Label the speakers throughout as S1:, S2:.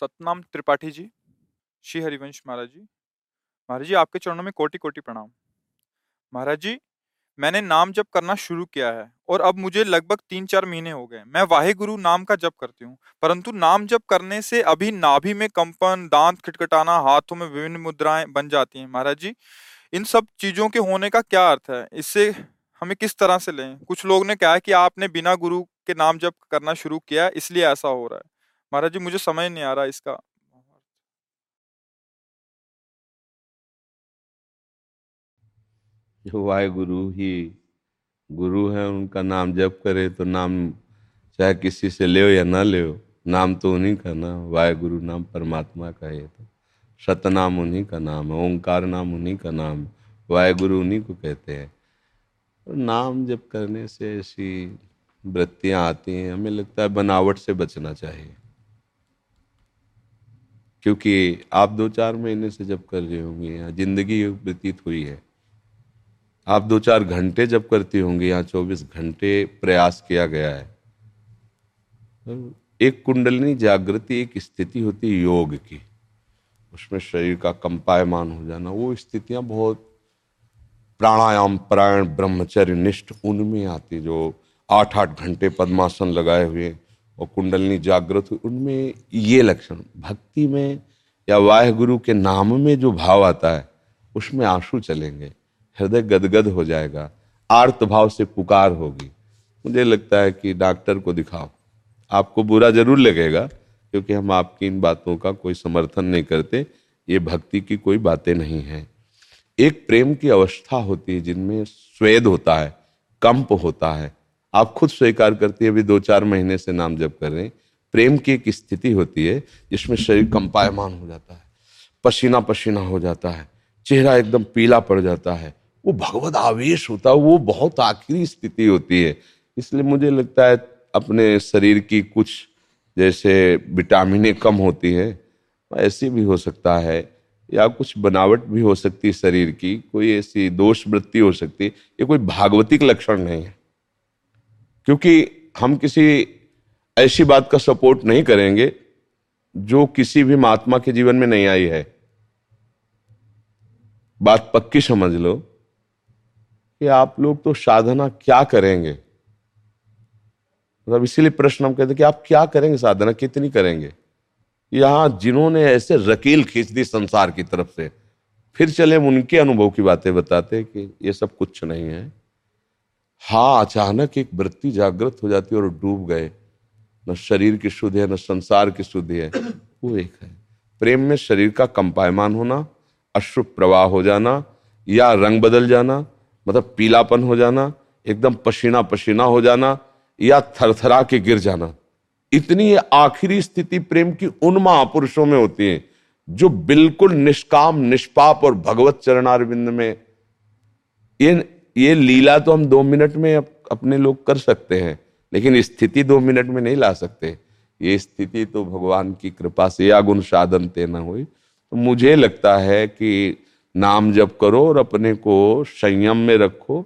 S1: सतनाम त्रिपाठी जी, श्री हरिवंश महाराज जी। महाराज जी, आपके चरणों में कोटि कोटि प्रणाम। महाराज जी, मैंने नाम जप करना शुरू किया है और अब मुझे लगभग तीन चार महीने हो गए मैं वाहे गुरु नाम का जप करती हूँ, परंतु नाम जप करने से अभी नाभि में कंपन, दांत खटखटाना, हाथों में विभिन्न मुद्राएँ बन जाती हैं। महाराज जी, इन सब चीज़ों के होने का क्या अर्थ है? इससे हमें किस तरह से लें? कुछ लोग ने कहा कि आपने बिना गुरु के नाम जप करना शुरू किया इसलिए ऐसा हो रहा है। महाराज जी, मुझे समझ नहीं आ रहा इसका।
S2: जो वाहे गुरु ही गुरु है, उनका नाम जप करे तो नाम चाहे किसी से ले या ना ले नाम तो उन्हीं का ना वाहे गुरु नाम परमात्मा का है तो। सतनाम उन्हीं का नाम है, ओंकार नाम उन्हीं का नाम है वाहे गुरु उन्हीं को कहते हैं। तो नाम जप करने से ऐसी वृत्तियाँ आती हैं, हमें लगता है बनावट से बचना चाहिए। क्योंकि आप दो चार महीने से जब कर रहे होंगे, यहाँ ज़िंदगी व्यतीत हुई है। आप दो चार घंटे जब करती होंगी, यहाँ चौबीस घंटे प्रयास किया गया है। एक कुंडलनी जागृति, एक स्थिति होती है योग की। उसमें शरीर का कंपायमान हो जाना, वो स्थितियाँ बहुत प्राणायाम प्राण ब्रह्मचर्य, निष्ठ, उनमें आती, जो आठ आठ घंटे पद्मासन लगाए हुए और कुंडलनी जागृत हुई। उनमें ये लक्षण, भक्ति में या वाह गुरु के नाम में जो भाव आता है, उसमें आँसू चलेंगे। हृदय गदगद हो जाएगा। आर्त भाव से पुकार होगी। मुझे लगता है कि डॉक्टर को दिखाओ। आपको बुरा ज़रूर लगेगा, क्योंकि हम आपकी इन बातों का कोई समर्थन नहीं करते। ये भक्ति की कोई बातें नहीं है। एक प्रेम की अवस्था होती है जिनमें स्वेद होता है, कंप होता है। आप खुद स्वीकार करती है, अभी दो चार महीने से नाम जप कर रहे हैं। प्रेम की एक स्थिति होती है, जिसमें शरीर कंपायमान हो जाता है पसीना पसीना हो जाता है, चेहरा एकदम पीला पड़ जाता है। वो भगवत आवेश होता है, वो बहुत आखिरी स्थिति होती है। इसलिए मुझे लगता है, अपने शरीर की कुछ जैसे विटामिन कम होती है, ऐसी भी हो सकता है, या कुछ बनावट भी हो सकती है शरीर की, कोई ऐसी दोष वृत्ति हो सकती है, ये कोई भागवतिक लक्षण नहीं है। क्योंकि हम किसी ऐसी बात का सपोर्ट नहीं करेंगे जो किसी भी महात्मा के जीवन में नहीं आई है। बात पक्की समझ लो कि आप लोग तो साधना क्या करेंगे? मतलब इसीलिए प्रश्न हम कहते कि आप क्या करेंगे साधना, कितनी करेंगे? यहाँ जिन्होंने ऐसे रकील खींच दी संसार की तरफ़ से, फिर चले हम उनके अनुभव की बातें बताते कि ये सब कुछ नहीं है। हाँ अचानक एक वृत्ति जागृत हो जाती है और डूब गए। न शरीर की शुद्ध है, न संसार की शुद्ध है। वो एक है। प्रेम में शरीर का कंपायमान होना, अश्रु प्रवाह हो जाना, या रंग बदल जाना मतलब पीलापन हो जाना, एकदम पसीना पसीना हो जाना, या थरथरा के गिर जाना। इतनी आखिरी स्थिति प्रेम की उन महापुरुषों में होती है, जो बिल्कुल निष्काम, निष्पाप और भगवत चरणारविंद में। ये ये लीला तो हम दो मिनट में अपने लोग कर सकते हैं, लेकिन स्थिति दो मिनट में नहीं ला सकते। ये स्थिति तो भगवान की कृपा से या गुण साधन तेना हुई। तो मुझे लगता है कि नाम जप करो और अपने को संयम में रखो।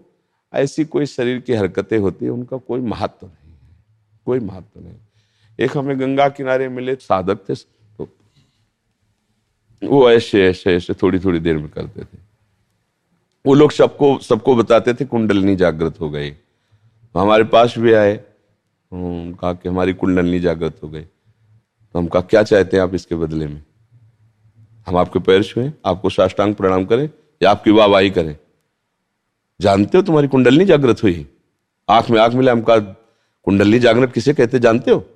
S2: ऐसी कोई शरीर की हरकतें होती है, उनका कोई महत्व नहीं है। कोई महत्व नहीं एक हमें गंगा किनारे मिले साधक थे तो वो ऐसे ऐसे ऐसे थोड़ी थोड़ी देर में करते थे। वो लोग सबको सबको बताते थे कुंडलनी जागृत हो गई। तो हमारे पास भी आए। कहा कि हमारी कुंडलनी जागृत हो गई। तो हम कहा, क्या चाहते हैं आप इसके बदले में? हम आपके पैर छुए, आपको साष्टांग प्रणाम करें या आपकी वाहवाही करें। जानते हो तुम्हारी कुंडलनी जागृत हुई? आँख में आँख मिले, हम कहा, कुंडलनी जागृत किसे कहते जानते हो?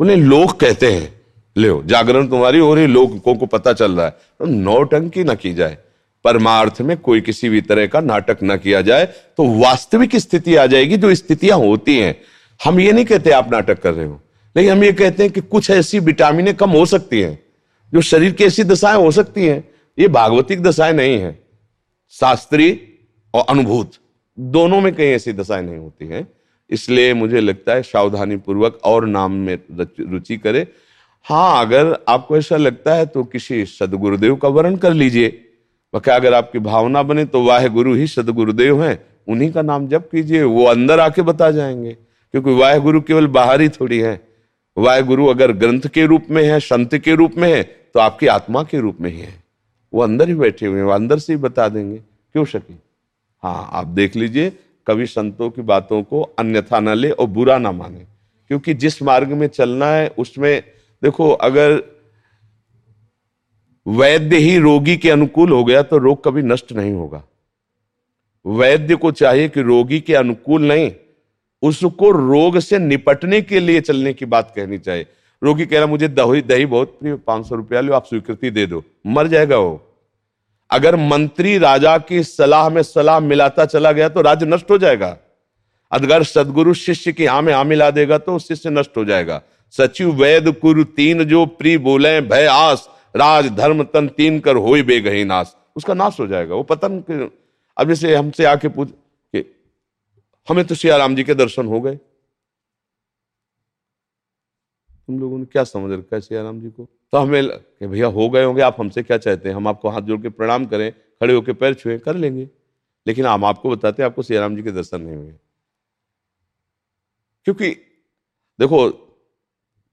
S2: उन्हें लोग कहते हैं। ले जागरण तुम्हारी हो रही लोगों को पता चल रहा है। तो नौटंकी ना की जाए। परमार्थ में कोई किसी भी तरह का नाटक ना किया जाए तो वास्तविक स्थिति आ जाएगी, जो स्थितियाँ होती हैं। हम ये नहीं कहते आप नाटक कर रहे हो, लेकिन हम ये कहते हैं कि कुछ ऐसी विटामिनें कम हो सकती हैं, जो शरीर की ऐसी दशाएँ हो सकती हैं। ये भागवतिक दशाएँ नहीं है शास्त्रीय और अनुभूत, दोनों में कहीं ऐसी दशाएँ नहीं होती हैं। इसलिए मुझे लगता है सावधानी पूर्वक और नाम में रुचि करे। हाँ अगर आपको ऐसा लगता है तो किसी सदगुरुदेव का वर्ण कर लीजिए। क्या अगर आपकी भावना बने तो वाह गुरु ही सदगुरुदेव हैं। उन्हीं का नाम जप कीजिए, वो अंदर आके बता जाएँगे, क्योंकि वाह गुरु केवल बाहर ही थोड़ी है। वाय गुरु अगर ग्रंथ के रूप में है, संत के रूप में है तो आपकी आत्मा के रूप में ही है। वो अंदर ही बैठे हुए हैं, वो अंदर से ही बता देंगे, क्यों शकी? हाँ आप देख लीजिए, कभी संतों की बातों को अन्यथा न ले और बुरा ना माने, क्योंकि जिस मार्ग में चलना है, उसमें देखो, अगर वैद्य ही रोगी के अनुकूल हो गया तो रोग कभी नष्ट नहीं होगा। वैद्य को चाहिए कि रोगी के अनुकूल नहीं, उसको रोग से निपटने के लिए चलने की बात कहनी चाहिए। रोगी कह रहा, मुझे दही दही बहुत प्रिय, पाँच सौ रुपया लो, आप स्वीकृति दे दो। मर जाएगा वो। अगर मंत्री राजा की सलाह में सलाह मिलाता चला गया तो राज्य नष्ट हो जाएगा। अगर सदगुरु शिष्य की आम आ मिला देगा तो शिष्य नष्ट हो जाएगा। सचिव वैद कुरु तीन जो प्री बोले भय आस राज धर्म तन तीन कर हो बेगही नाश। उसका नाश हो जाएगा। वो पतन अब जैसे हमसे आके पूछ कि हमें तो सियाराम जी के दर्शन हो गए। तुम लोगों ने क्या समझ रखा है सियाराम जी को? तो हमें भैया, हो गए होंगे, आप हमसे क्या चाहते हैं? हम आपको हाथ जोड़ के प्रणाम करें, खड़े होकर पैर छुए, कर लेंगे। लेकिन हम आपको बताते हैं, आपको सियाराम जी के दर्शन नहीं हुए। क्योंकि देखो,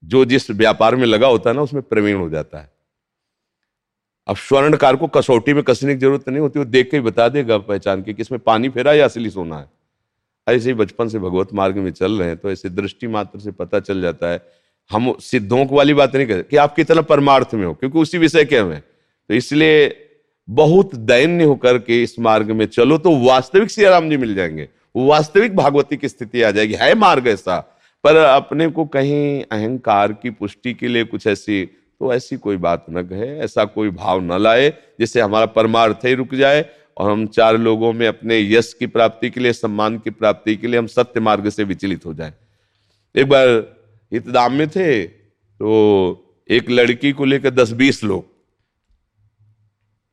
S2: जो जिस व्यापार में लगा होता है ना, उसमें प्रवीण हो जाता है। अब स्वर्णकार को कसौटी में कसने की ज़रूरत नहीं होती, वो देख के ही बता देगा पहचान के कि इसमें पानी फेरा या असली सोना है। ऐसे ही बचपन से भगवत मार्ग में चल रहे हैं तो ऐसे दृष्टि मात्र से पता चल जाता है, हम सिद्धों को वाली बात नहीं कहते कि आप कितना परमार्थ में हो, क्योंकि उसी विषय के हमें तो इसलिए बहुत दैन्य होकर के इस मार्ग में चलो तो वास्तविक सियाराम जी मिल जाएँगे वास्तविक भागवती की स्थिति आ जाएगी, है मार्ग ऐसा, पर अपने को कहीं अहंकार की पुष्टि के लिए कुछ ऐसी तो ऐसी कोई बात न कहे, ऐसा कोई भाव न लाए, जिससे हमारा परमार्थ ही रुक जाए और हम चार लोगों में अपने यश की प्राप्ति के लिए, सम्मान की प्राप्ति के लिए हम सत्य मार्ग से विचलित हो जाए। एक बार हितदाम में थे तो एक लड़की को लेकर दस बीस लोग,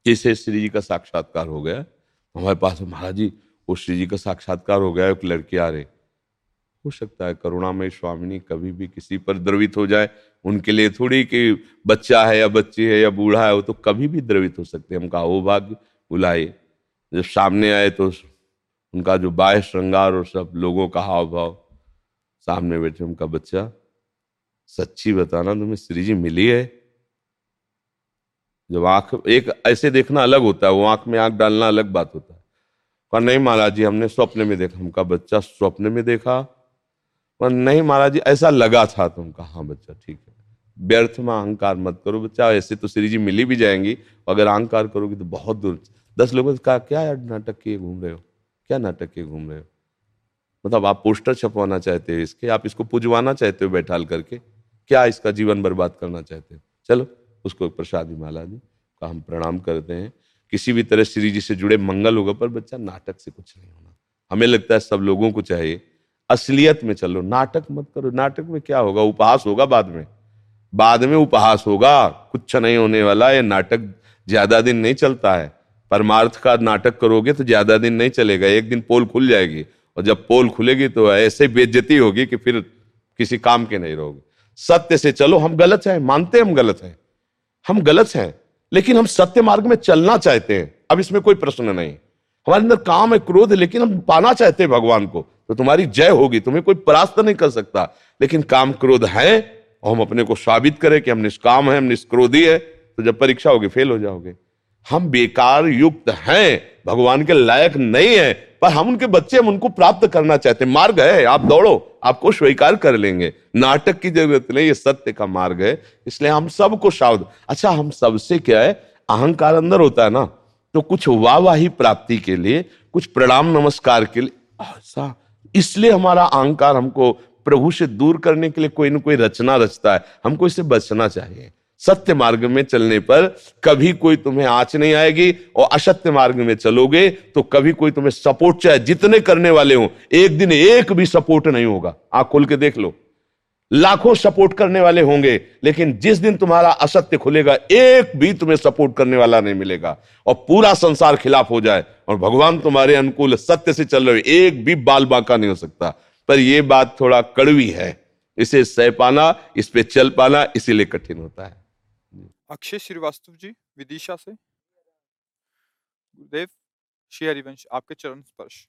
S2: जिसे श्री जी का साक्षात्कार हो गया। हमारे पास, महाराज जी, वो श्री जी का साक्षात्कार हो गया, एक लड़की आ रही। हो सकता है करुणामय स्वामिनी कभी भी किसी पर द्रवित हो जाए उनके लिए थोड़ी कि बच्चा है या बच्ची है या बूढ़ा है, वो तो कभी भी द्रवित हो सकते हैं। हम वो भाग्य बुलाए जब सामने आए तो उनका जो बाह्य श्रृंगार और सब लोगों का हाव भाव सामने बैठे उनका बच्चा, सच्ची बताना तुम्हें श्री जी मिली है? जब आँख, एक ऐसे देखना अलग होता है, वो आँख में आँख डालना अलग बात होता है। पर नहीं महाराज जी, हमने स्वप्न में देखा, हमका बच्चा स्वप्न में देखा। पर नहीं महाराज जी, ऐसा लगा था तुमका हाँ बच्चा, ठीक है। व्यर्थ में अहंकार मत करो। बच्चा, ऐसे तो श्री जी मिली भी जाएँगी, अगर अहंकार करोगे तो बहुत दूर। दस लोगों ने कहा, क्या यार नाटक किए घूम रहे हो? क्या नाटक किए घूम रहे हो? मतलब आप पोस्टर छपवाना चाहते हो इसके, आप इसको पुजवाना चाहते हो बैठाल करके? क्या इसका जीवन बर्बाद करना चाहते हो? चलो, उसको प्रसादी माला दी का हम प्रणाम करते हैं। किसी भी तरह श्री जी से जुड़े मंगल होगा, पर बच्चा, नाटक से कुछ नहीं होना। हमें लगता है सब लोगों को चाहिए, असलियत में चलो, नाटक मत करो। नाटक में क्या होगा? उपहास होगा बाद में। बाद में उपहास होगा, कुछ नहीं होने वाला, ये नाटक ज़्यादा दिन नहीं चलता है। परमार्थ का नाटक करोगे तो ज़्यादा दिन नहीं चलेगा, एक दिन पोल खुल जाएगी। और जब पोल खुलेगी तो ऐसे बेज्जती होगी कि फिर किसी काम के नहीं रहोगे। सत्य से चलो, हम गलत हैं, मानते हम गलत हैं। हम गलत हैं, लेकिन हम सत्य मार्ग में चलना चाहते हैं। अब इसमें कोई प्रश्न नहीं। हमारे अंदर काम है, क्रोध है, लेकिन हम पाना चाहते हैं भगवान को। तो तुम्हारी जय होगी, तुम्हें कोई परास्त नहीं कर सकता। लेकिन काम क्रोध है और हम अपने को साबित करें कि हम निष्काम है, हम निष्क्रोधी है तो जब परीक्षा होगी फेल हो जाओगे। हम बेकार युक्त हैं, भगवान के लायक नहीं है, पर हम उनके बच्चे, हम उनको प्राप्त करना चाहते हैं। मार्ग है, आप दौड़ो आपको स्वीकार कर लेंगे। नाटक की ज़रूरत नहीं, ये सत्य का मार्ग है, इसलिए हम सबको सावध। अच्छा हम सबसे क्या है, अहंकार अंदर होता है ना तो कुछ वाहवाही प्राप्ति के लिए, कुछ प्रणाम नमस्कार के लिए, ऐसा, इसलिए हमारा अहंकार हमको प्रभु से दूर करने के लिए कोई ना कोई रचना रचता है। हमको इससे बचना चाहिए। सत्य मार्ग में चलने पर कभी कोई तुम्हें आँच नहीं आएगी और असत्य मार्ग में चलोगे तो कभी कोई तुम्हें सपोर्ट चाहे जितने करने वाले हो, एक दिन एक भी सपोर्ट नहीं होगा। आँख खोल के देख लो। लाखों सपोर्ट करने वाले होंगे, लेकिन जिस दिन तुम्हारा असत्य खुलेगा, एक भी तुम्हें सपोर्ट करने वाला नहीं मिलेगा और पूरा संसार खिलाफ हो जाए और भगवान तुम्हारे अनुकूल सत्य से चल रहे एक भी बाल बांका नहीं हो सकता। पर यह बात थोड़ा कड़वी है। इसे सह पाना इस पे चल पाना इसीलिए कठिन होता है।
S1: अक्षय श्रीवास्तव जी विदिशा से। गुरुदेव श्री हरिवंश आपके चरण स्पर्श।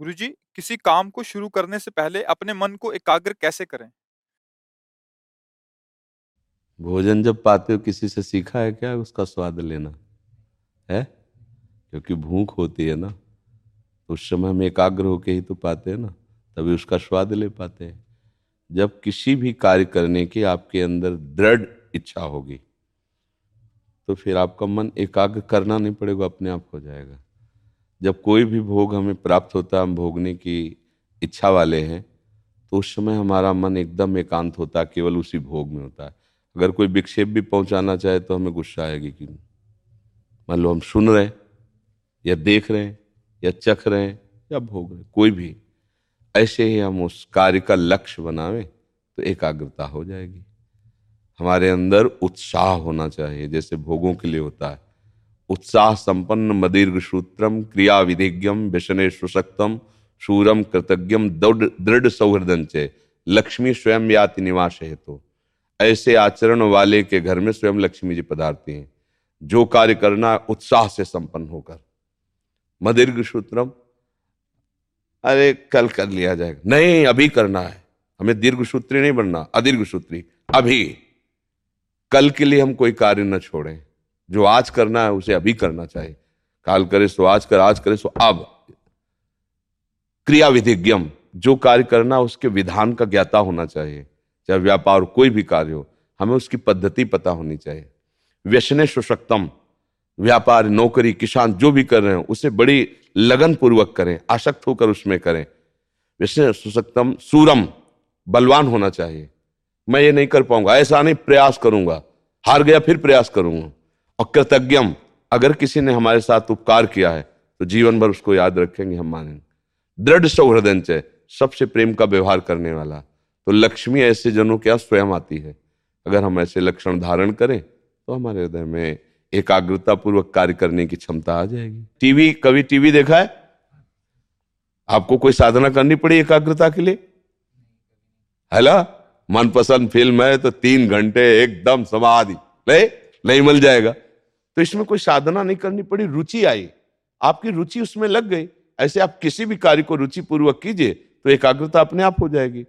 S1: गुरु जी किसी काम को शुरू करने से पहले अपने मन को एकाग्र कैसे करें?
S2: भोजन जब पाते हो किसी से सीखा है क्या उसका स्वाद लेना? है? क्योंकि भूख होती है ना तो उस समय हम एकाग्र होके ही तो पाते हैं ना। तभी उसका स्वाद ले पाते हैं। जब किसी भी कार्य करने की आपके अंदर दृढ़ इच्छा होगी तो फिर आपका मन एकाग्र करना नहीं पड़ेगा, अपने आप हो जाएगा। जब कोई भी भोग हमें प्राप्त होता है, हम भोगने की इच्छा वाले हैं तो उस समय हमारा मन एकदम एकांत होता है, केवल उसी भोग में होता है। अगर कोई विक्षेप भी पहुंचाना चाहे तो हमें गुस्सा आएगी कि मान लो हम सुन रहे हैं, या देख रहे हैं, या चख रहे हैं, या भोग रहे हैं, कोई भी। ऐसे ही हम उस कार्य का लक्ष्य बनावे तो एकाग्रता हो जाएगी। हमारे अंदर उत्साह होना चाहिए, जैसे भोगों के लिए होता है। उत्साह संपन्न मदीर्घ सूत्रम, क्रिया विधिज्ञम, व्यसने सुशक्तम शूरम कृतज्ञम दृढ़ सौहृदन चे। लक्ष्मी स्वयं याति निवास है तो ऐसे आचरण वाले के घर में स्वयं लक्ष्मी जी पधारती हैं। जो कार्य करना, उत्साह से संपन्न होकर। मदीर्घ सूत्रम अरे, कल कर लिया जाएगा। नहीं, अभी करना है। हमें दीर्घ सूत्री नहीं बनना अदीर्घ सूत्री अभी। कल के लिए हम कोई कार्य न छोड़ें। जो आज करना है, उसे अभी करना चाहिए। काल करे सो आज कर, आज करे सो अब। क्रिया विधिज्ञम जो कार्य करना उसके विधान का ज्ञाता होना चाहिए। चाहे व्यापार कोई भी कार्य हो, हमें उसकी पद्धति पता होनी चाहिए। व्यसने सुशक्तम व्यापार, नौकरी, किसान जो भी कर रहे हैं, उसे बड़ी लगन पूर्वक करें आसक्त होकर उसमें करें। व्यसने सुशक्तम सूरम, बलवान होना चाहिए। मैं ये नहीं कर पाऊँगा, ऐसा नहीं, प्रयास करूँगा। हार गया, फिर प्रयास करूँगा। और कृतज्ञम, अगर किसी ने हमारे साथ उपकार किया है तो जीवन भर उसको याद रखेंगे हम मानेंगे। दृढ़ सौहृदय सबसे प्रेम का व्यवहार करने वाला। तो लक्ष्मी ऐसे जनों के स्वयं आती है। अगर हम ऐसे लक्षण धारण करें तो हमारे हृदय में एकाग्रता पूर्वक कार्य करने की क्षमता आ जाएगी। टीवी, कभी टीवी देखा है? आपको कोई साधना करनी पड़ी एकाग्रता के लिए? है ना? मनपसंद फ़िल्म है तो तीन घंटे एकदम समाधि। नहीं नहीं मिल जाएगा। तो इसमें कोई साधना नहीं करनी पड़ी, रुचि आई। आपकी रुचि उसमें लग गई। ऐसे आप किसी भी कार्य को रुचि पूर्वक कीजिए तो एकाग्रता अपने आप हो जाएगी।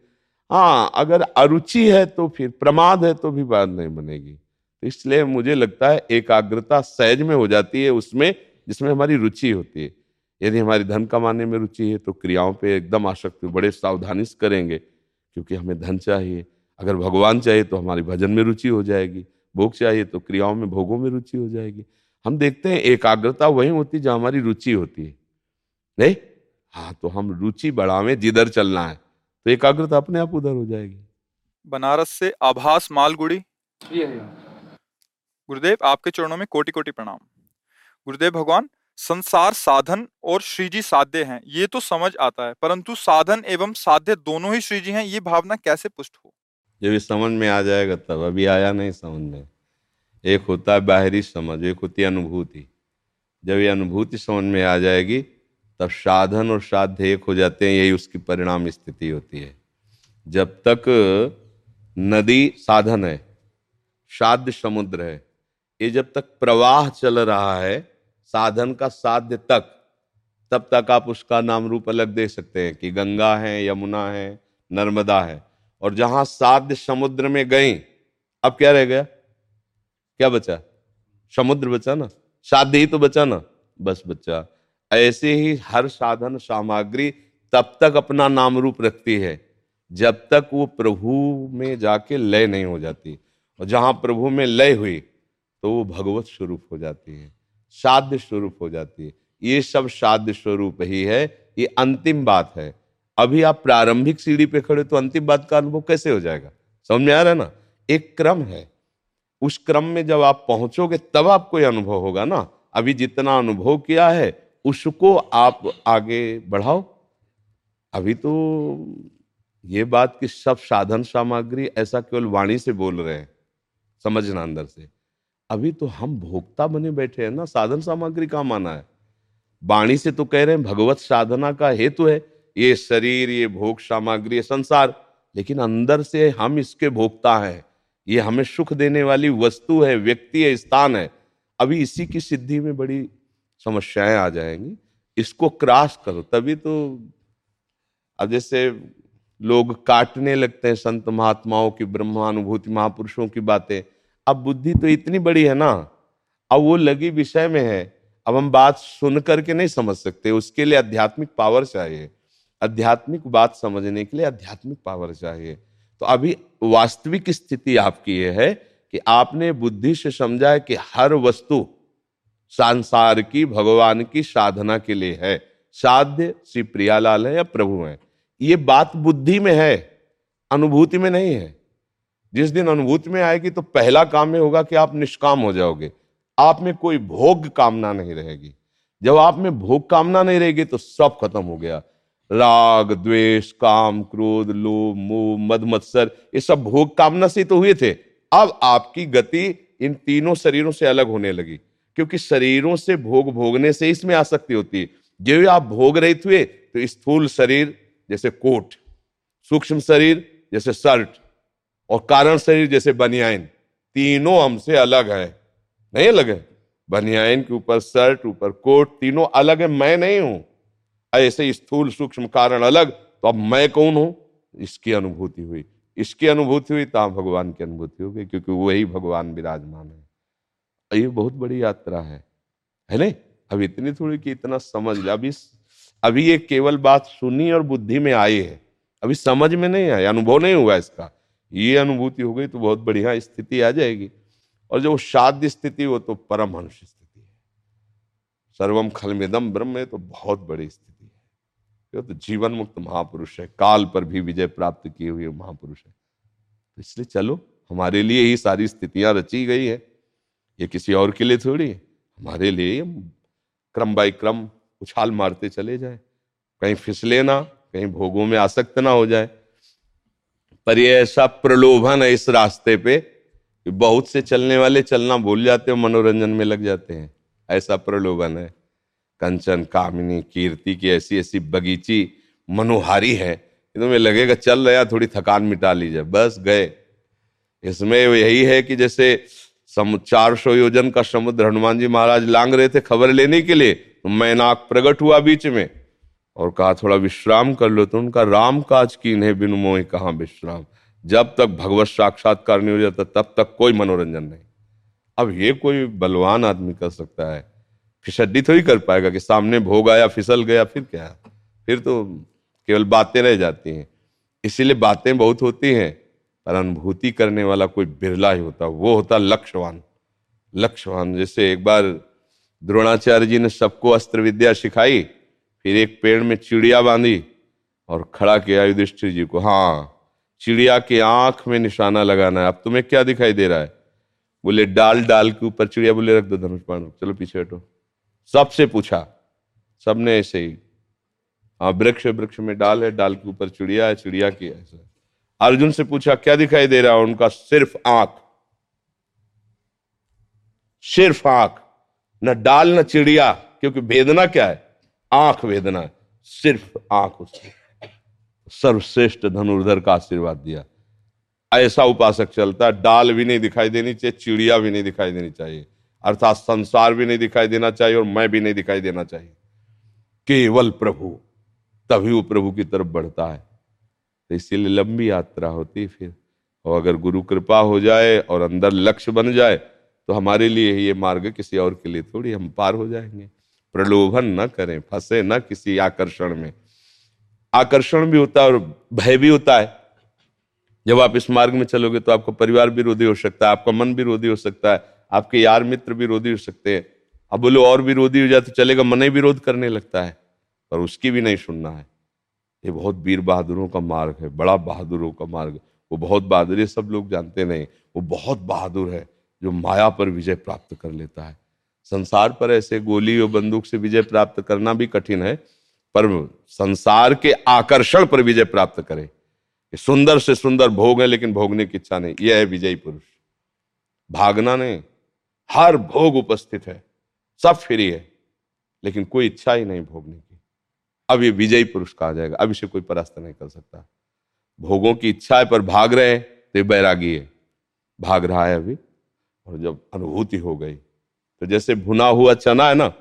S2: हाँ अगर अरुचि है तो फिर, प्रमाद है तो भी बात नहीं बनेगी। इसलिए मुझे लगता है एकाग्रता सहज में हो जाती है उसमें जिसमें हमारी रुचि होती है। यदि हमारी धन कमाने में रुचि है तो क्रियाओं पे एकदम आसक्ति बड़े सावधानी से करेंगे क्योंकि हमें धन चाहिए। अगर भगवान चाहिए तो हमारी भजन में रुचि हो जाएगी भोग चाहिए तो क्रियाओं में भोगों में रुचि हो जाएगी। हम देखते हैं एकाग्रता वही होती है जहाँ हमारी रुचि होती है। नहीं? हाँ तो हम रुचि बढ़ावे जिधर चलना है तो एकाग्रता अपने आप उधर हो जाएगी।
S1: बनारस से आभास मालगुड़ी। गुरुदेव, आपके चरणों में कोटि कोटि प्रणाम। गुरुदेव भगवान, संसार साधन और श्रीजी साध्य हैं, ये तो समझ आता है, परंतु साधन एवं साध्य दोनों ही श्रीजी हैं, ये भावना कैसे पुष्ट हो?
S2: जब समझ में आ जाएगा तब, अभी आया नहीं समझ में। एक होता है बाहरी समझ, एक होती है अनुभूति। जब ये अनुभूति समझ में आ जाएगी, तब साधन और साध्य एक हो जाते हैं, यही उसकी परिणाम स्थिति होती है। जब तक नदी साधन है, साध्य समुद्र है ये जब तक प्रवाह चल रहा है, साधन का साध्य तक, तब तक आप उसका नाम रूप अलग दे सकते हैं कि गंगा है, यमुना है, नर्मदा है। और जहाँ साध्य समुद्र में गई, अब क्या रह गया? क्या बचा? समुद्र बचा ना? साध्य ही तो बचा ना? बस बच्चा ऐसे ही हर साधन सामग्री तब तक अपना नाम रूप रखती है, जब तक वो प्रभु में जाके लय नहीं हो जाती। और जहाँ प्रभु में लय हुई तो वो भगवत स्वरूप हो जाती है, साध्य स्वरूप हो जाती है। ये सब साध्य स्वरूप ही है, ये अंतिम बात है। अभी आप प्रारंभिक सीढ़ी पे खड़े तो अंतिम बात का अनुभव कैसे हो जाएगा? समझ में आ रहा है ना? एक क्रम है। उस क्रम में जब आप पहुंचोगे, तब आपको यह अनुभव होगा ना। अभी जितना अनुभव किया है, उसको आप आगे बढ़ाओ। अभी तो ये बात कि सब साधन सामग्री ऐसा केवल वाणी से बोल रहे हैं, समझना अंदर से। अभी तो हम भोक्ता बने बैठे हैं ना, साधन सामग्री का माना है। वाणी से तो कह रहे हैं, भगवत साधना का हेतु है, ये शरीर, ये भोग सामग्री, ये संसार। लेकिन अंदर से हम इसके भोक्ता हैं। ये हमें सुख देने वाली वस्तु है, व्यक्ति है, स्थान है। अभी इसी की सिद्धि में बड़ी समस्याएँ आ जाएँगी। इसको क्रॉस करो, तभी तो अब जैसे लोग काटने लगते हैं, संत महात्माओं की, ब्रह्मानुभूति महापुरुषों की बातें। अब बुद्धि तो इतनी बड़ी है ना, अब वो लगी विषय में है। अब हम बात सुन करके नहीं समझ सकते, उसके लिए आध्यात्मिक पावर चाहिए। आध्यात्मिक बात समझने के लिए आध्यात्मिक पावर चाहिए। तो अभी वास्तविक स्थिति आपकी ये है कि आपने बुद्धि से समझा है कि हर वस्तु संसार की, भगवान की साधना के लिए है। साध्य श्री प्रियालाल है या प्रभु है। ये बात बुद्धि में है, अनुभूति में नहीं है। जिस दिन अनुभूति में आएगी तो पहला काम में होगा कि आप निष्काम हो जाओगे। आप में कोई भोग कामना नहीं रहेगी। जब आप में भोग कामना नहीं रहेगी तो सब खत्म हो गया। राग, द्वेष, काम, क्रोध, लोभ, मोह, मद, मत्सर, ये सब भोग कामना से तो हुए थे। अब आपकी गति इन तीनों शरीरों से अलग होने लगी, क्योंकि शरीरों से भोग भोगने से इसमें आसक्ति होती। है जो आप भोग रहित हुए तो स्थूल शरीर जैसे कोट, सूक्ष्म शरीर जैसे शर्ट और कारण शरीर जैसे बनियाइन तीनों हमसे अलग है। नहीं अलग है? बनियाइन के ऊपर शर्ट, ऊपर कोट, तीनों अलग है। मैं नहीं हूँ। ऐसे स्थूल सूक्ष्म कारण अलग तो अब मैं कौन हूँ? इसकी अनुभूति हुई। इसकी अनुभूति हुई तो भगवान की अनुभूति हो गई, क्योंकि वही भगवान विराजमान है। ये बहुत बड़ी यात्रा है। है नहीं? अब इतनी थोड़ी कि इतना समझ लिया अभी अभी ये केवल बात सुनी और बुद्धि में आई है। अभी समझ में नहीं आया अनुभव नहीं हुआ इसका। ये अनुभूति हो गई तो बहुत बढ़िया स्थिति आ जाएगी। और जो शाद्य स्थिति वो तो परम परमहंस स्थिति है। सर्वम खलमिदम ब्रह्म है तो बहुत बड़ी स्थिति है। तो जीवन मुक्त महापुरुष है। काल पर भी विजय प्राप्त किए हुए महापुरुष है। तो इसलिए चलो, हमारे लिए ही सारी स्थितियाँ रची गई है। ये किसी और के लिए थोड़ी हमारे लिए क्रम बाई क्रम उछाल मारते चले जाए। कहीं फिसले ना, कहीं भोगों में आसक्त ना हो जाए। पर ये ऐसा प्रलोभन है इस रास्ते पे कि बहुत से चलने वाले चलना भूल जाते हैं, मनोरंजन में लग जाते हैं। ऐसा प्रलोभन है। कंचन, कामिनी, कीर्ति की ऐसी ऐसी बगीची मनोहारी है। तुम्हें लगेगा, चल रहा थोड़ी थकान मिटा लीजिए। बस गए। इसमें यही है कि जैसे चार सौ योजन का समुद्र हनुमान जी महाराज लांग रहे थे खबर लेने के लिए तो मैनाक प्रकट हुआ बीच में। और कहा, थोड़ा विश्राम कर लो तो उनका, राम काज की इन्हें बिनु मोह कहा विश्राम? जब तक भगवत साक्षात्कार नहीं हो जाता, तब तक कोई मनोरंजन नहीं। अब ये कोई बलवान आदमी कर सकता है। फिसड्डी थोड़ी कर पाएगा कि सामने भोग आया, फिसल गया, फिर क्या? फिर तो केवल बातें रह जाती हैं। इसीलिए बातें बहुत होती हैं, पर अनुभूति करने वाला कोई बिरला ही होता, वो होता लक्ष्यवान लक्ष्यवान जैसे एक बार द्रोणाचार्य जी ने सबको अस्त्र विद्या सिखाई फिर एक पेड़ में चिड़िया बांधी और खड़ा किया युधिष्ठिर जी को हाँ चिड़िया के आँख में निशाना लगाना है। अब तुम्हें क्या दिखाई दे रहा है? बोले, डाल डाल के ऊपर चिड़िया, बोले, रख दो धनुष बाण। चलो पीछे हटो। सबसे पूछा। सबने ऐसे ही हाँ वृक्ष वृक्ष में डाल है, डाल के ऊपर चिड़िया है, चिड़िया की ऐसा अर्जुन से पूछा, क्या दिखाई दे रहा है? उनका, सिर्फ़ आँख। सिर्फ़ आँख? न डाल, न चिड़िया, क्योंकि वेदना क्या है? आँख वेदना, सिर्फ़ आँख उसकी। सर्वश्रेष्ठ धनुर्धर का आशीर्वाद दिया। ऐसा उपासक चलता है डाल भी नहीं दिखाई देनी चाहिए, चिड़िया भी नहीं दिखाई देनी चाहिए। अर्थात संसार भी नहीं दिखाई देना चाहिए और मैं भी नहीं दिखाई देना चाहिए। केवल प्रभु, तभी वो प्रभु की तरफ़ बढ़ता है। तो इसीलिए लंबी यात्रा होती फिर। और अगर गुरु कृपा हो जाए और अंदर लक्ष्य बन जाए तो हमारे लिए ये मार्ग किसी और के लिए थोड़ी, हम पार हो जाएँगे। प्रलोभन न करें, फंसे न किसी आकर्षण में। आकर्षण भी होता है और भय भी होता है। जब आप इस मार्ग में चलोगे तो आपका परिवार विरोधी हो सकता है, आपका मन विरोधी हो सकता है, आपके यार मित्र विरोधी हो सकते हैं। अब बोलो, और विरोधी हो जाए तो चलेगा, मन ही विरोध करने लगता है, पर उसकी भी नहीं सुनना है। ये बहुत वीर बहादुरों का मार्ग है, बड़ा बहादुरों का मार्ग वो बहुत बहादुर, ये सब लोग जानते नहीं, वो बहुत बहादुर है, जो माया पर विजय प्राप्त कर लेता है। संसार पर ऐसे गोली और बंदूक से विजय प्राप्त करना भी कठिन है, पर संसार के आकर्षण पर विजय प्राप्त करे। सुंदर से सुंदर भोग है, लेकिन भोगने की इच्छा नहीं। यह है विजयी पुरुष। भागना नहीं। हर भोग उपस्थित है। सब फ्री है, लेकिन कोई इच्छा ही नहीं भोगने की। अब ये विजयी पुरुष कहा जाएगा। अब इसे कोई परास्त नहीं कर सकता। भोगों की इच्छा है, पर भाग रहे हैं तो बैरागी है। भाग रहा है अभी, और जब अनुभूति हो गई तो जैसे भुना हुआ चना है ना,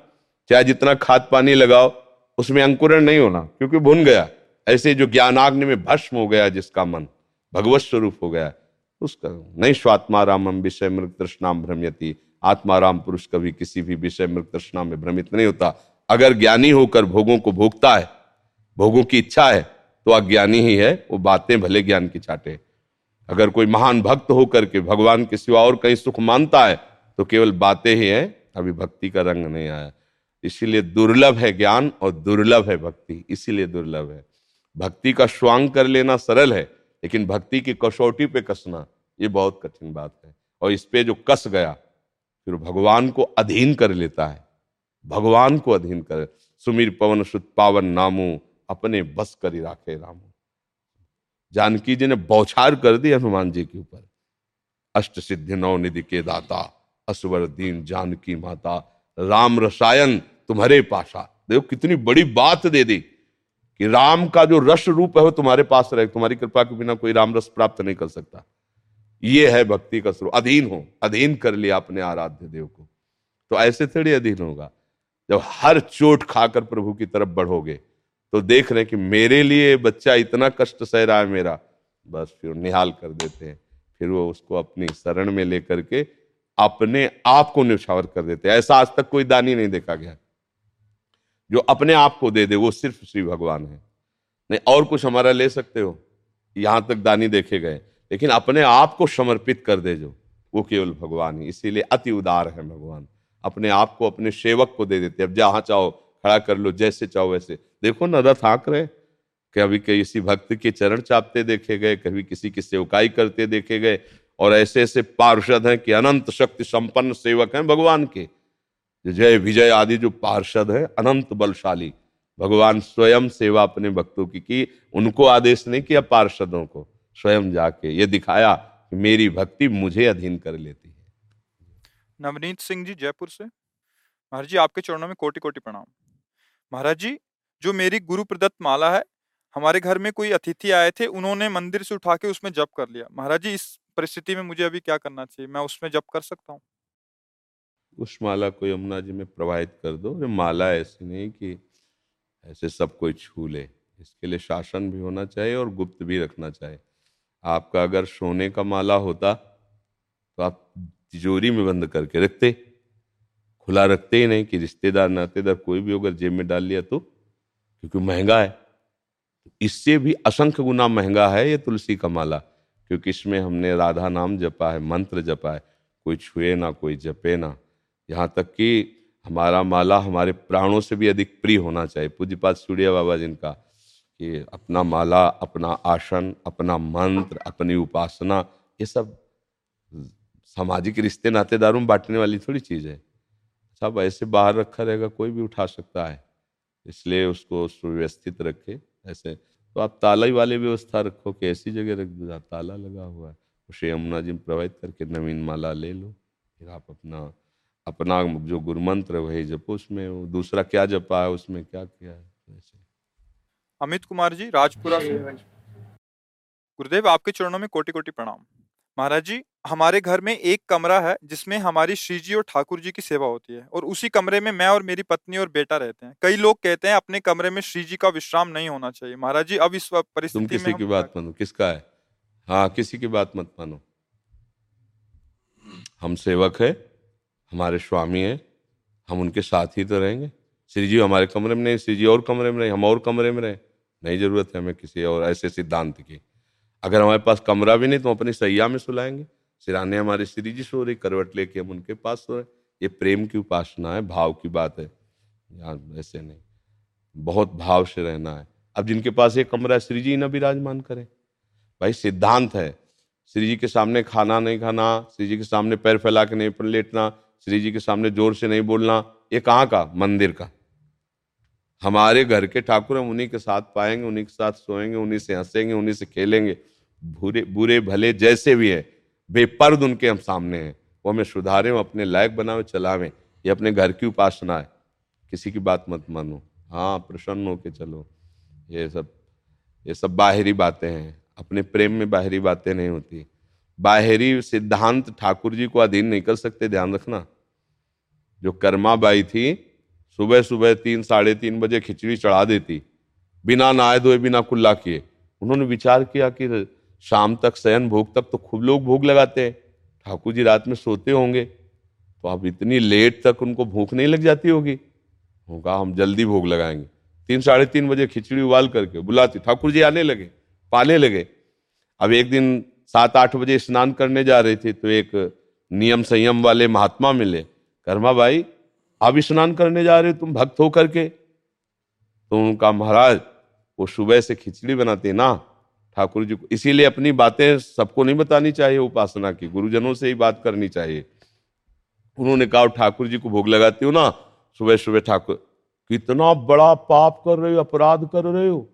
S2: चाहे जितना खाद पानी लगाओ, उसमें अंकुरण नहीं होना, क्योंकि भुन गया। ऐसे जो ज्ञानाग्नि में भस्म हो गया जिसका मन, भगवत स्वरूप हो गया, उसका नहीं स्वात्मा रामम विषय मृग तृष्णाम भ्रमयती। आत्मा राम पुरुष कभी किसी भी विषय मृग तृष्णा में भ्रमित नहीं होता। अगर ज्ञानी होकर भोगों को भोगता है, भोगों की इच्छा है तो अज्ञानी ही है, वो बातें भले ज्ञान की चाटे। अगर कोई महान भक्त होकर के भगवान के सिवा और कहीं सुख मानता है तो केवल बातें ही हैं, अभी भक्ति का रंग नहीं आया। इसीलिए दुर्लभ है ज्ञान और दुर्लभ है भक्ति, इसीलिए दुर्लभ है। भक्ति का स्वांग कर लेना सरल है, लेकिन भक्ति की कसौटी पे कसना, ये बहुत कठिन बात है। और इस पे जो कस गया, फिर भगवान को अधीन कर लेता है। भगवान को अधीन कर, सुमीर पवन सुत पावन नामो, अपने बस कर ही राखे रामो। जानकी जी ने बौछार कर दी हनुमान जी के ऊपर। अष्ट सिद्धि नौ निधि के दाता। असवर दीन जानकी माता, राम रसायन तुम्हारे पाशा देखो कितनी बड़ी बात दे दी कि राम का जो रस रूप है वो तुम्हारे पास रहे। तुम्हारी कृपा के बिना कोई राम रस प्राप्त नहीं कर सकता। ये है भक्ति का स्वरूप। अधीन हो, अधीन कर लिया अपने आराध्य देव को। तो ऐसे थोड़ी अधीन होगा। जब हर चोट खाकर प्रभु की तरफ़ बढ़ोगे तो देख रहे कि मेरे लिए बच्चा इतना कष्ट सह रहा है मेरा। बस फिर निहाल कर देते हैं। फिर वो उसको अपनी शरण में लेकर के अपने आप को निछावर कर देते हैं। ऐसा आज तक कोई दानी नहीं देखा गया। जो अपने आप को दे दे, वो सिर्फ़ श्री भगवान है। नहीं, और कुछ हमारा ले सकते हो? यहाँ तक दानी देखे गए। लेकिन अपने आप को समर्पित कर दे जो। वो केवल भगवान ही। इसीलिए अति उदार है भगवान। अपने आप को अपने सेवक को दे देते अब जहाँ चाहो, खड़ा कर लो, जैसे चाहो वैसे। देखो न, रथ आंक रहे कभी किसी भक्त के चरण चापते देखे गए, कभी किसी की सेवकाई करते देखे गए। और ऐसे ऐसे पार्षद हैं कि अनंत शक्ति संपन्न सेवक हैं भगवान के। जय विजय आदि जो पार्षद है, अनंत बलशाली। भगवान स्वयं सेवा अपने भक्तों की की, उनको आदेश नहीं किया पार्षदों को। स्वयं जाके ये दिखाया कि मेरी भक्ति मुझे अधीन कर लेती है।
S1: नवनीत सिंह जी जयपुर से। महाराज जी, आपके चरणों में कोटि कोटि प्रणाम। महाराज जी, जो मेरी गुरु प्रदत्त माला है, हमारे घर में कोई अतिथि आए थे, उन्होंने मंदिर से उठा के उसमें जप कर लिया। महाराज जी, इस परिस्थिति में मुझे अभी क्या करना चाहिए? मैं उसमें जप कर सकता हूँ?
S2: उस माला को यमुना जी में प्रवाहित कर दो। ये माला ऐसी नहीं कि ऐसे सब कोई छू ले। इसके लिए शासन भी होना चाहिए और गुप्त भी रखना चाहिए। आपका अगर सोने का माला होता तो आप तिजोरी में बंद करके रखते। खुला रखते ही नहीं कि रिश्तेदार, नातेदार कोई भी अगर जेब में डाल लिया तो क्योंकि महँगा है। इससे भी असंख्य गुना महँगा है ये तुलसी का माला। क्योंकि इसमें हमने राधा नाम जपा है, मंत्र जपा है, कोई छुए ना, कोई जपे ना। यहाँ तक कि हमारा माला हमारे प्राणों से भी अधिक प्रिय होना चाहिए। पूज्यपात सूर्य बाबा जिनका कि अपना माला, अपना आसन, अपना मंत्र, अपनी उपासना, ये सब सामाजिक रिश्ते नातेदारों में बांटने वाली थोड़ी चीज़ है। सब ऐसे बाहर रखा रहेगा, कोई भी उठा सकता है। इसलिए उसको सुव्यवस्थित रखे, ऐसे तो आप ताला वाली व्यवस्था रखो कि ऐसी जगह रख दो ताला लगा हुआ है। उसे यमुना जी प्रवाहित करके नवीन माला ले लो। फिर आप अपना अपना जो गुरु मंत्र वही जपो उसमें। वो दूसरा क्या जपा है उसमें क्या किया है? ऐसे।
S1: अमित कुमार जी राजपुरा से। गुरुदेव आपके चरणों में कोटि कोटि प्रणाम। महाराज जी हमारे घर में एक कमरा है जिसमें हमारी श्री जी और ठाकुर जी की सेवा होती है और उसी कमरे में मैं और मेरी पत्नी और बेटा रहते हैं। कई लोग कहते हैं अपने कमरे में श्री जी का विश्राम नहीं होना चाहिए। महाराज जी अब इस परिस्थिति
S2: तुम किसी की बात मानो? किसका है? हाँ किसी की बात मत मानो। हम सेवक है हमारे स्वामी है हम उनके साथ ही तो रहेंगे। श्री जी हमारे कमरे में नहीं श्री जी और कमरे में रहे हम और कमरे में रहे। नहीं ज़रूरत है हमें किसी और ऐसे सिद्धांत की। अगर हमारे पास कमरा भी नहीं तो हम अपनी सैया में सुलाएँगे। सिराने हमारे श्री जी सो रही, करवट लेके हम उनके पास सो रहे ये प्रेम की उपासना है, भाव की बात है। यहाँ ऐसे नहीं। बहुत भाव से रहना है। अब जिनके पास ये कमरा है श्री जी न विराजमान करें। भाई, सिद्धांत है। श्री जी के सामने खाना नहीं खाना श्री जी के सामने पैर फैला के नहीं लेटना श्री जी के सामने ज़ोर से नहीं बोलना। ये कहाँ का? मंदिर का। हमारे घर के ठाकुर हम उन्हीं के साथ पाएँगे, उन्हीं के साथ सोएँगे, उन्हीं से हंसेंगे, उन्हीं से खेलेंगे। बुरे बुरे भले जैसे भी है, बेपर्द उनके हम सामने हैं। वो हमें सुधारें अपने लायक बनावे, चलावे, ये अपने घर की उपासना है। किसी की बात मत मानो। हाँ प्रसन्न हो के चलो। ये सब ये सब बाहरी बातें हैं। अपने प्रेम में बाहरी बातें नहीं होती। बाहरी सिद्धांत ठाकुर जी को अधीन नहीं कर सकते, ध्यान रखना। जो कर्मा बाई थी सुबह सुबह तीन, साढ़े तीन बजे खिचड़ी चढ़ा देती। बिना नहाए धोए, बिना कुल्ला किए। उन्होंने विचार किया कि शाम तक शयन भोग तक तो खूब लोग भोग लगाते हैं। ठाकुर जी रात में सोते होंगे तो अब इतनी लेट तक उनको भूख नहीं लग जाती होगी। कहा, हम जल्दी भोग लगाएँगे। तीन, साढ़े तीन बजे खिचड़ी उबाल करके बुलाती, ठाकुर जी आने लगे, पाने लगे। अब एक दिन सात, आठ बजे स्नान करने जा रहे थे तो एक नियम संयम वाले महात्मा मिले। कर्मा भाई अब स्नान करने जा रहे हो, तुम भक्त होकर के? तो उनका महाराज, वो सुबह से खिचड़ी बनाते ना ठाकुर जी को। इसीलिए अपनी बातें सबको नहीं बतानी चाहिए, उपासना की। गुरुजनों से ही बात करनी चाहिए। उन्होंने कहा ठाकुर जी को भोग लगाती हो ना, सुबह सुबह ठाकुर, कितना बड़ा पाप कर रहे हो, अपराध कर रहे हो।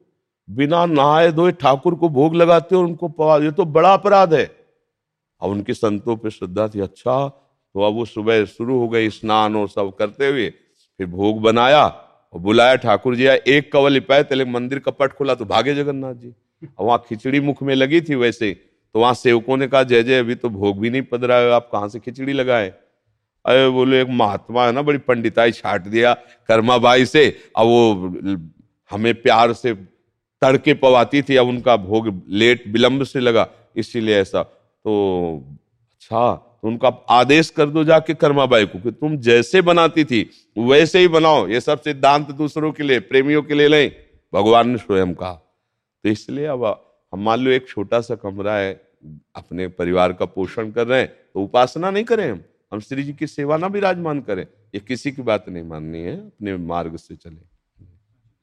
S2: बिना नहाए धोए ठाकुर को भोग लगाते हो, उनको ये तो बड़ा अपराध है। अब उनके संतों पे श्रद्धा थी अच्छा तो अब वो सुबह शुरू हो गई स्नान और सब करते हुए, फिर भोग बनाया और बुलाया ठाकुर जी एक कवल लिपाए तेले मंदिर का पट खोला तो भागे जगन्नाथ जी। वहाँ खिचड़ी मुख में लगी थी वैसे। तो वहाँ सेवकों ने कहा, जय जय, अभी तो भोग भी नहीं पद रहा है, आप कहाँ से खिचड़ी लगाए? अरे बोले एक महात्मा है ना, बड़ी पंडिताई छाट दिया कर्मा भाई से। अब वो हमें प्यार से तड़के पवाती थी, अब उनका भोग लेट विलंब से लगा, इसीलिए ऐसा। तो अच्छा तो उनका आदेश कर दो जाके कर्मा बाई को कि तुम जैसे बनाती थी, वैसे ही बनाओ, ये सब सिद्धांत दूसरों के लिए, प्रेमियों के लिए नहीं, भगवान ने स्वयं कहा। तो इसलिए अब हम मान लो एक छोटा सा कमरा है, अपने परिवार का पोषण कर रहे हैं तो उपासना नहीं करें हम। हम श्री जी की सेवा ना विराजमान करें। ये किसी की बात नहीं माननी है, अपने मार्ग से चले।